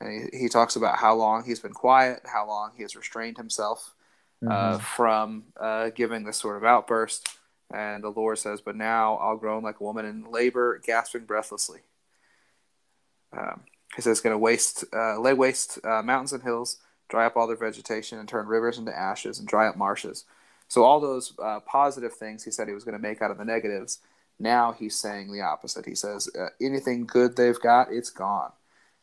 And he, he talks about how long he's been quiet, how long he has restrained himself uh, mm-hmm. uh, from uh, giving this sort of outburst. And the Lord says, But now I'll groan like a woman in labor, gasping breathlessly. Um, he says, going to waste, uh, lay waste uh, mountains and hills, dry up all their vegetation, and turn rivers into ashes, and dry up marshes. So, all those uh, positive things he said he was going to make out of the negatives, now he's saying the opposite. He says, anything good they've got, it's gone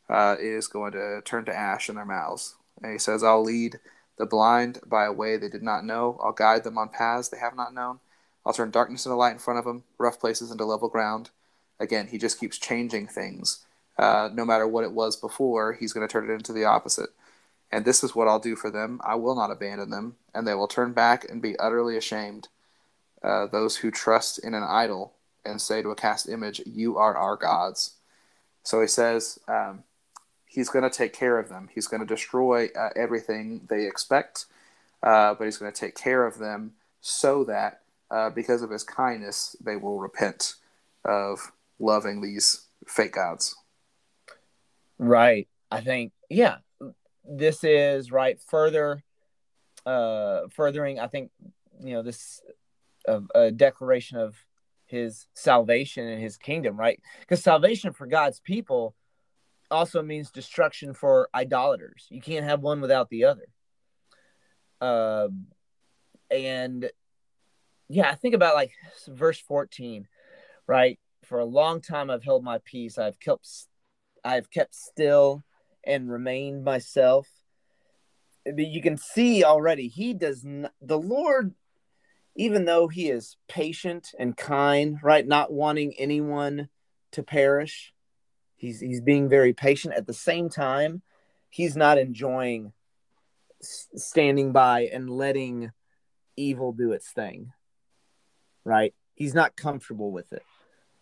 uh, is going to turn to ash in their mouths. And he says, I'll lead the blind by a way they did not know. I'll guide them on paths they have not known. I'll turn darkness into light in front of them, rough places into level ground. Again, he just keeps changing things. Uh, no matter what it was before, he's going to turn it into the opposite. And this is what I'll do for them. I will not abandon them, and they will turn back and be utterly ashamed. Uh, those who trust in an idol and say to a cast image, You are our gods. So he says, um, he's going to take care of them. He's going to destroy uh, everything they expect, uh, but he's going to take care of them so that uh, because of his kindness, they will repent of loving these fake gods. Right. I think, yeah, this is right further, uh, furthering, I think, you know, this uh, a declaration of his salvation and his kingdom, right? Because salvation for God's people also means destruction for idolaters. You can't have one without the other. Uh, and yeah, I think about like verse 14, right? For a long time I've held my peace. I've kept I've kept still and remained myself. But you can see already he does not the Lord even though he is patient and kind, right, not wanting anyone to perish, He's he's being very patient. At the same time, he's not enjoying standing by and letting evil do its thing. Right? He's not comfortable with it.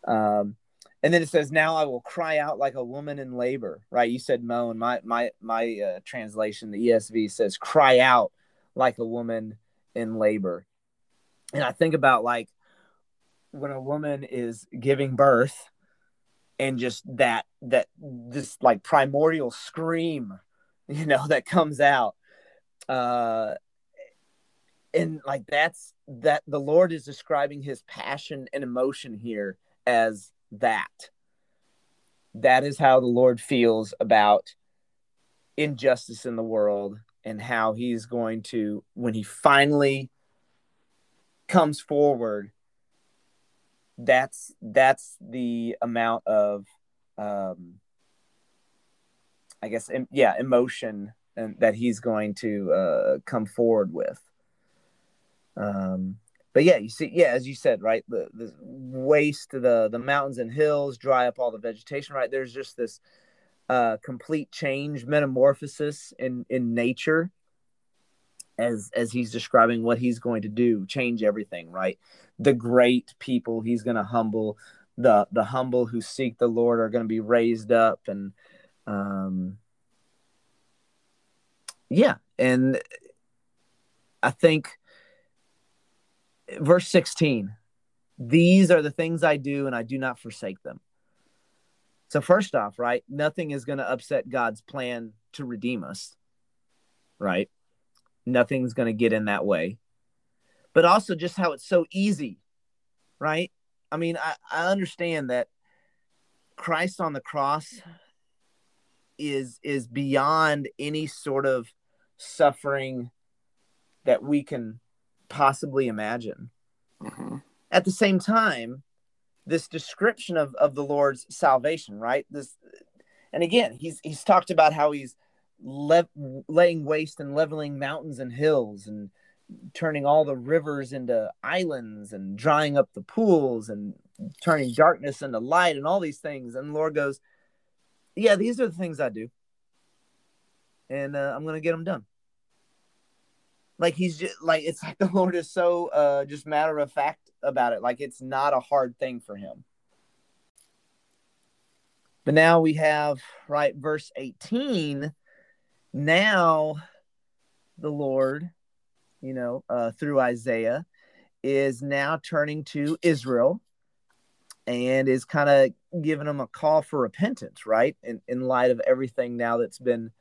Um, and then it says, "Now I will cry out like a woman in labor." Right? You said moan. My my my uh, translation, the ESV says, "Cry out like a woman in labor." And I think about like when a woman is giving birth and just that that this like primordial scream you know that comes out uh and like that's that the lord is describing his passion and emotion here as that. That is how the lord feels about injustice in the world and how he's going to when he finally comes forward that's that's the amount of um, I guess, em, yeah, emotion and that he's going to uh, come forward with. Um, but yeah, you see, yeah, as you said, right, the the waste the the mountains and hills, dry up all the vegetation, right? There's just this uh, complete change, metamorphosis in in nature, as as he's describing what he's going to do, change everything, right? The great people he's going to humble, the the humble who seek the Lord are going to be raised up, and um, yeah, and I think verse 16 these are the things I do and I do not forsake them. So first off, right, nothing is going to upset God's plan to redeem us. Right? Nothing's going to get in that way. But also just how it's so easy. Right? I mean, I, I understand that Christ on the cross is is beyond any sort of suffering that we can possibly imagine. Mm-hmm. At the same time, this description of, of the Lord's salvation, right? This, and again, he's he's talked about how he's le- laying waste and leveling mountains and hills and turning all the rivers into islands and drying up the pools and turning darkness into light and all these things. And the Lord goes, "Yeah, these are the things I do, and uh, I'm going to get them done." like he's just like it's like the Lord is so uh just matter of fact about it. Like it's not a hard thing for him. But now we have right verse 18. Now the Lord, you know, uh, through Isaiah, is now turning to Israel and is kind of giving them a call for repentance, right? In, in light of everything now that's been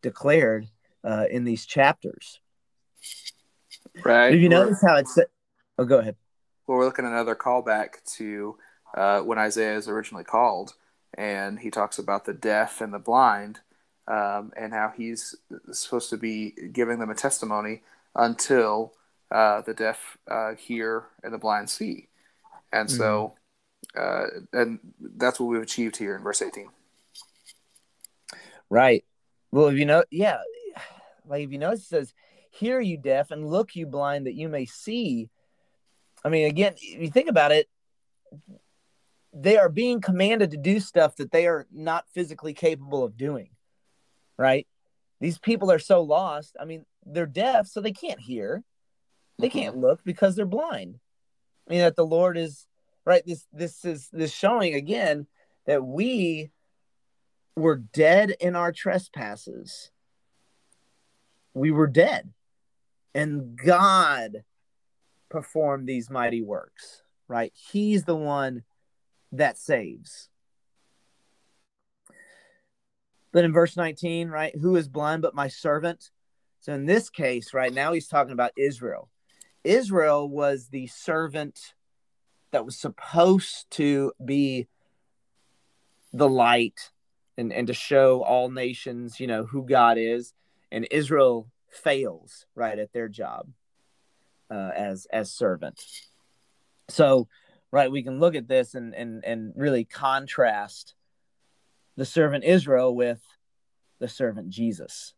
declared uh, in these chapters. Right. Did you notice how it's? Oh, go ahead. Well, we're looking at another callback to uh, when Isaiah is originally called, and he talks about the deaf and the blind, um, and how he's supposed to be giving them a testimony until uh, the deaf uh, hear and the blind see, and so, mm-hmm. uh, and that's what we've achieved here in verse eighteen. Right. Well, if you know, yeah, like if you notice, it says Hear you deaf, and look you blind, that you may see. I mean, again, if you think about it, they are being commanded to do stuff that they are not physically capable of doing, right? These people are so lost. I mean, they're deaf, so they can't hear. They can't mm-hmm. look because they're blind. I mean, that the Lord is right. This this is this showing again that we were dead in our trespasses. We were dead and God performed these mighty works, right? He's the one that saves. Then in verse 19, right, who is blind but my servant? So in this case, right now he's talking about Israel. Israel was the servant that was supposed to be the light and, and to show all nations, you know, who God is. And Israel fails right at their job uh, as as servant. So, right, we can look at this and and and really contrast the servant Israel with the servant Jesus.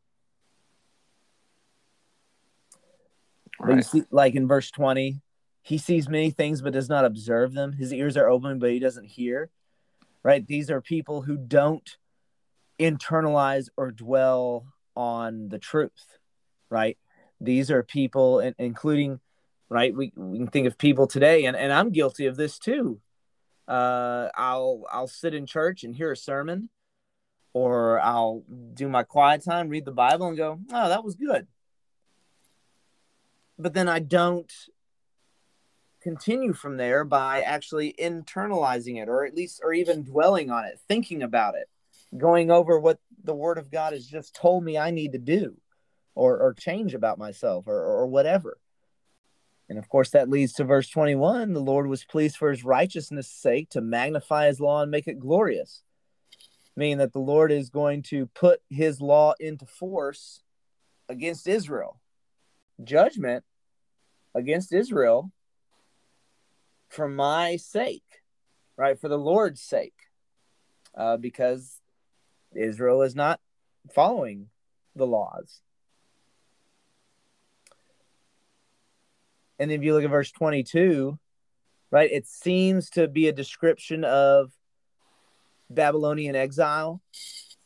Right. you see, like in verse 20, he sees many things but does not observe them. His ears are open, but he doesn't hear. Right? These are people who don't internalize or dwell on the truth right? These are people, including, right? We, we can think of people today, and, and I'm guilty of this too. Uh, I'll I'll sit in church and hear a sermon, or I'll do my quiet time, read the Bible, and go, "Oh, that was good." But then I don't continue from there by actually internalizing it, or at least, or even dwelling on it, thinking about it, going over what the Word of God has just told me I need to do or, or change about myself or, or whatever. And of course, that leads to verse 21 the Lord was pleased for his righteousness' sake to magnify his law and make it glorious, meaning that the Lord is going to put his law into force against Israel. Judgment against Israel for my sake, right? For the Lord's sake, uh, because Israel is not following the laws. And then if you look at verse 22, right, it seems to be a description of Babylonian exile.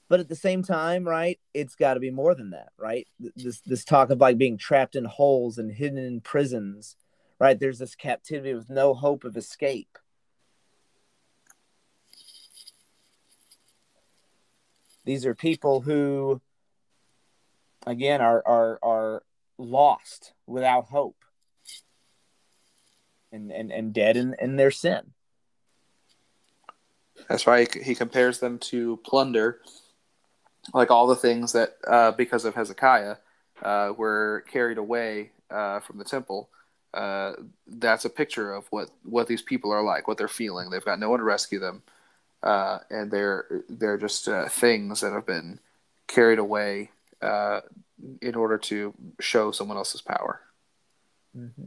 But at the same time, right, it's got to be more than that, right? This this talk of like being trapped in holes and hidden in prisons, right? There's this captivity with no hope of escape. These are people who, again, are are are lost without hope and and, and dead in, in their sin. That's why he compares them to plunder, like all the things that, uh, because of Hezekiah, uh, were carried away uh, from the temple. Uh, that's a picture of what, what these people are like, what they're feeling. They've got no one to rescue them, uh, and they're they're just uh, things that have been carried away in order to show someone else's power. Mm-hmm.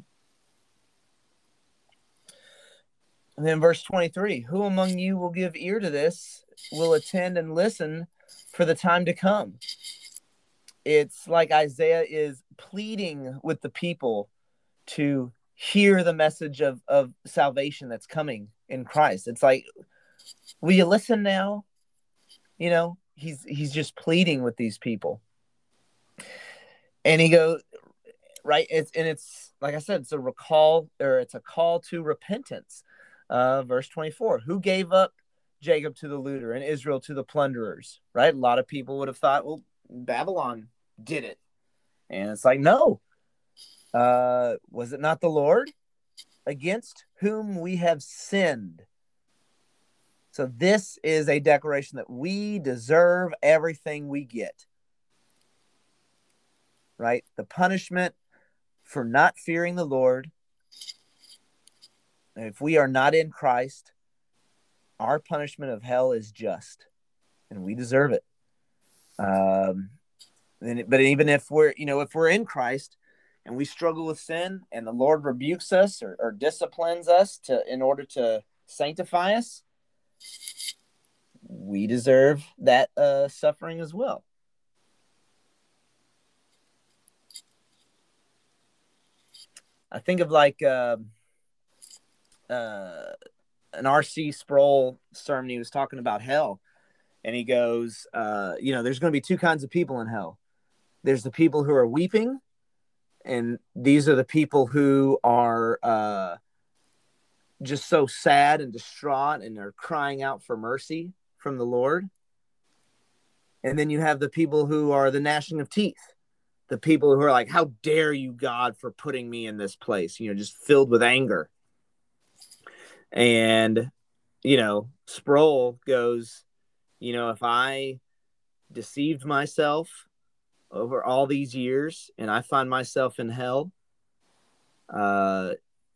And then verse 23 Who among you will give ear to this, will attend and listen for the time to come? It's like Isaiah is pleading with the people to hear the message of, of salvation that's coming in Christ. It's like, will you listen now? You know, he's he's just pleading with these people. And he goes, right, it's and it's like I said, it's a recall or it's a call to repentance uh, verse 24 Who gave up Jacob to the looter and Israel to the plunderers? Right? A lot of people would have thought, well, Babylon did it. And it's like, no. Uh, was it not the Lord against whom we have sinned? So, this is a declaration that we deserve everything we get. Right? The punishment for not fearing the Lord if we are not in Christ, our punishment of hell is just, and we deserve it. Um, but even if we're, you know, if we're in Christ and we struggle with sin, and the Lord rebukes us or, or disciplines us to in order to sanctify us, we deserve that uh, suffering as well. I think of like. Uh, uh, an R.C. Sproul sermon. He was talking about hell, and he goes, uh, you know, there's going to be two kinds of people in hell. There's the people who are weeping, and these are the people who are uh, just so sad and distraught, and they're crying out for mercy from the Lord. And then you have the people who are the gnashing of teeth, the people who are like, "How dare you, God, for putting me in this place?" You know, just filled with anger and, you know, Sproul goes, you know, if I deceived myself over all these years and I find myself in hell, uh,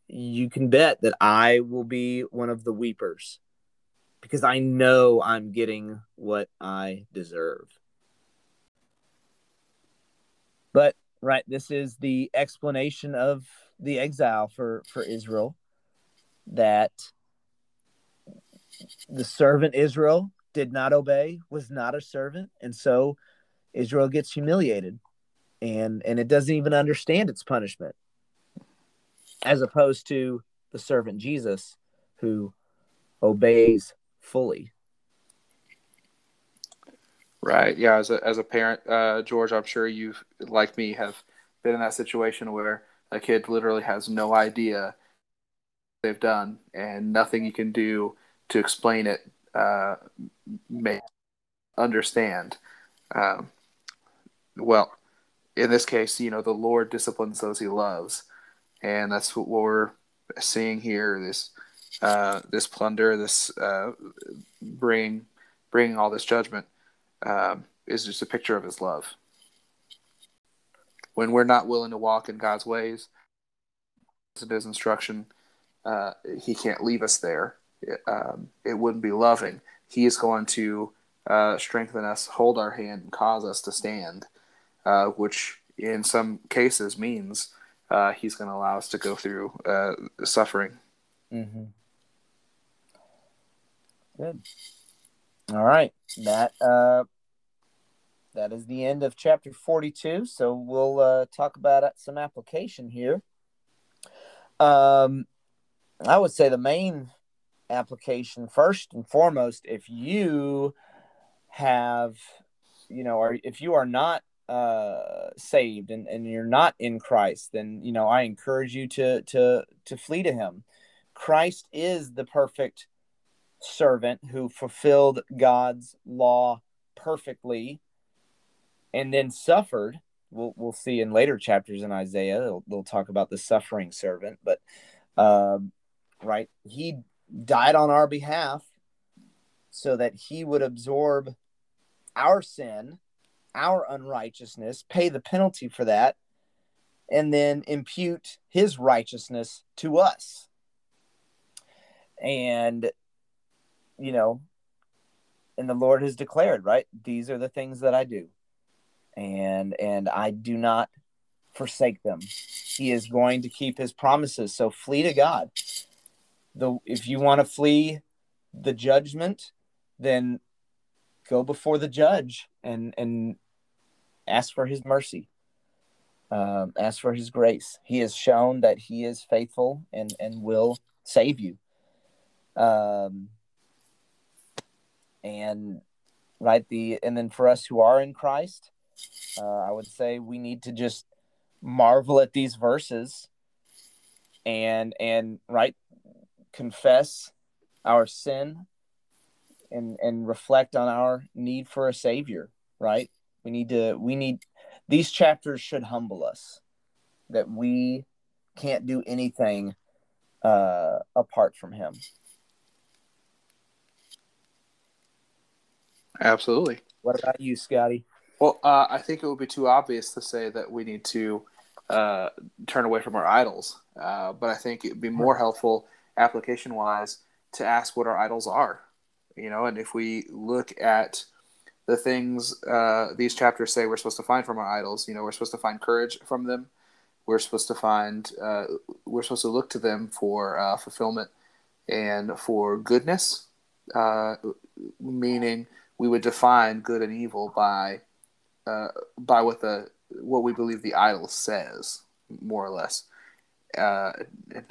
you can bet that I will be one of the weepers because I know I'm getting what I deserve. But right, this is the explanation of the exile for for Israel that the servant Israel did not obey, was not a servant, and so Israel gets humiliated and and it doesn't even understand its punishment as opposed to the servant Jesus who obeys fully. Right. Yeah. As a, as a parent, uh, George, I'm sure you, like me, have been in that situation where a kid literally has no idea they've done and nothing you can do to explain it uh, may understand. Um, well, in this case, you know, the Lord disciplines those he loves, and that's what we're seeing here. This uh, this plunder, this uh, bringing bringing all this judgment, um, is just a picture of his love. When we're not willing to walk in God's ways, his instruction, uh, he can't leave us there. It, um, it wouldn't be loving. He is going to uh, strengthen us, hold our hand, and cause us to stand, uh, which in some cases means uh, he's going to allow us to go through uh, suffering. Mm-hmm. Good. All right. That uh, that is the end of chapter 42. So we'll uh, talk about some application here. Um, I would say the main application first and foremost, if you have, you know, or if you are not uh, saved and, and you're not in Christ, then you know I encourage you to to to flee to Him. Christ is the perfect servant who fulfilled God's law perfectly and then suffered. We'll, we'll see in later chapters in Isaiah, they'll, they'll talk about the suffering servant, but uh, right, he died on our behalf so that he would absorb our sin, our unrighteousness, pay the penalty for that, and then impute his righteousness to us. And, you know, and the Lord has declared, right? These are the things that I do and and I do not forsake them. He is going to keep his promises. So flee to God. The if you want to flee the judgment, then go before the judge and and ask for his mercy. Um, ask for his grace. He has shown that he is faithful and and will save you. Um, and right the and then for us who are in Christ, uh, I would say we need to just marvel at these verses and and right confess our sin and and reflect on our need for a savior right? We need to we need these chapters should humble us that we can't do anything uh apart from him. Absolutely. What about you scotty? Well, uh, I think it would be too obvious to say that we need to uh, turn away from our idols, uh, but I think it would be more helpful, application wise, to ask what our idols are. You know, and if we look at the things uh, these chapters say we're supposed to find from our idols, you know, we're supposed to find courage from them. We're supposed to find, uh, we're supposed to look to them for uh, fulfillment and for goodness, meaning we would define good and evil by uh, by what the what we believe the idol says, more or less, uh,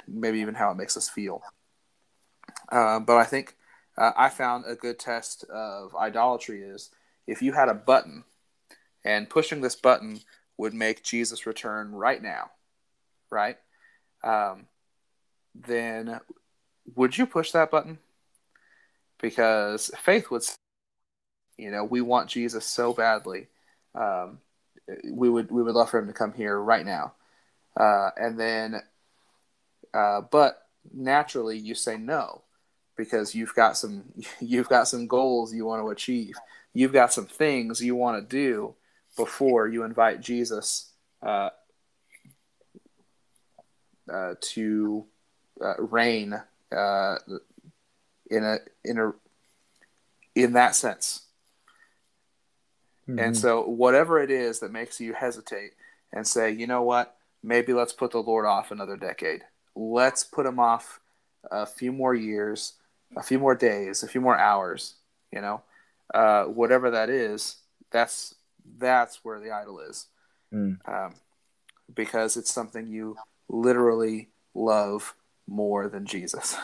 maybe even how it makes us feel. Uh, but I think uh, I found a good test of idolatry is if you had a button, and pushing this button would make Jesus return right now, right? Um, then would you push that button? Because faith would, you know, we want Jesus so badly um, we would we would love for him to come here right now. Uh, and then, uh, but naturally, you say no because you've got some you've got some goals you want to achieve. You've got some things you want to do before you invite Jesus uh, uh to uh, reign uh, in a in a in that sense. Mm-hmm. And so, whatever it is that makes you hesitate and say, you know what, maybe let's put the Lord off another decade. Let's put him off a few more years, a few more days, a few more hours. You know, uh, whatever that is, that's that's where the idol is, mm. um, because it's something you literally love more than Jesus.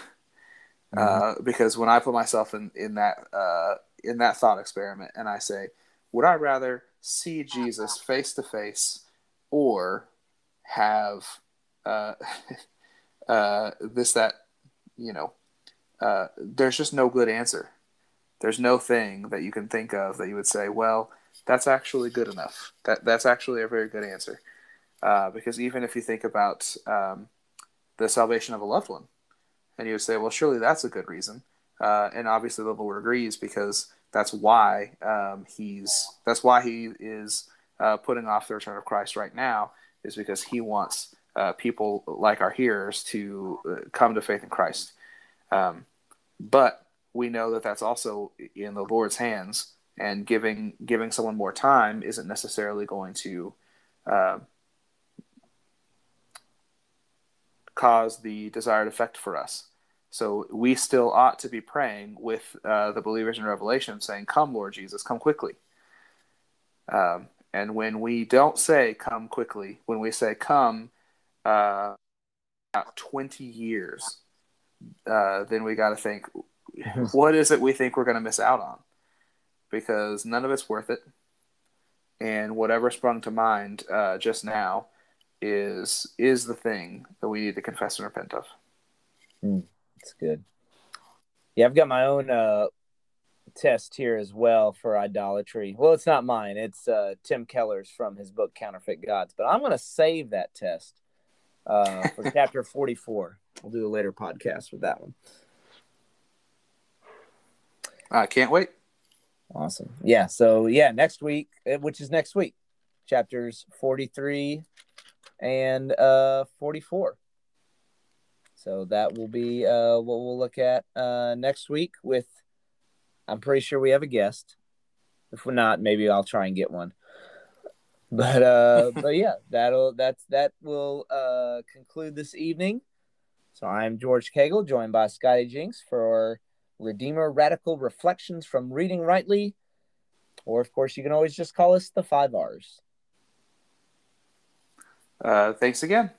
Mm-hmm. Uh, because when I put myself in in that uh, in that thought experiment and I say, would I rather see Jesus face to face or have uh, uh, this, that, you know, uh, there's just no good answer. There's no thing that you can think of that you would say, well, that's actually good enough. That that's actually a very good answer. Uh, because even if you think about um, the salvation of a loved one, and you would say, well, surely that's a good reason. Uh, and obviously the Lord agrees because that's why um, he's that's why he is uh, putting off the return of Christ right now is because he wants uh, people like our hearers to uh, come to faith in Christ. Um, but we know that that's also in the Lord's hands, and giving giving someone more time isn't necessarily going to uh, cause the desired effect for us. So we still ought to be praying with uh, the believers in Revelation, saying, "Come, Lord Jesus, come quickly." Um, and when we don't say come quickly, when we say come uh, about 20 years, uh, then we got to think what is it we think we're going to miss out on? Because none of it's worth it. And whatever sprung to mind uh, just now is is the thing that we need to confess and repent of. Mm, that's good. Yeah, I've got my own uh, test here as well for idolatry. Well, it's not mine. It's uh, Tim Keller's from his book Counterfeit Gods. But I'm going to save that test uh, for chapter 44. We'll do a later podcast with that one. I can't wait. Awesome. Yeah. So yeah, next week, eh, which is next week, chapters 43 and uh 44. So that will be uh what we'll look at uh next week with I'm pretty sure we have a guest. If we're not, maybe I'll try and get one. But uh but yeah, that'll that's that will uh conclude this evening. So I'm George Cagle, joined by Scotty Jinks for Redeemer Radical Reflections from Reading Rightly. Or, of course, you can always just call us the five R's. Uh, thanks again.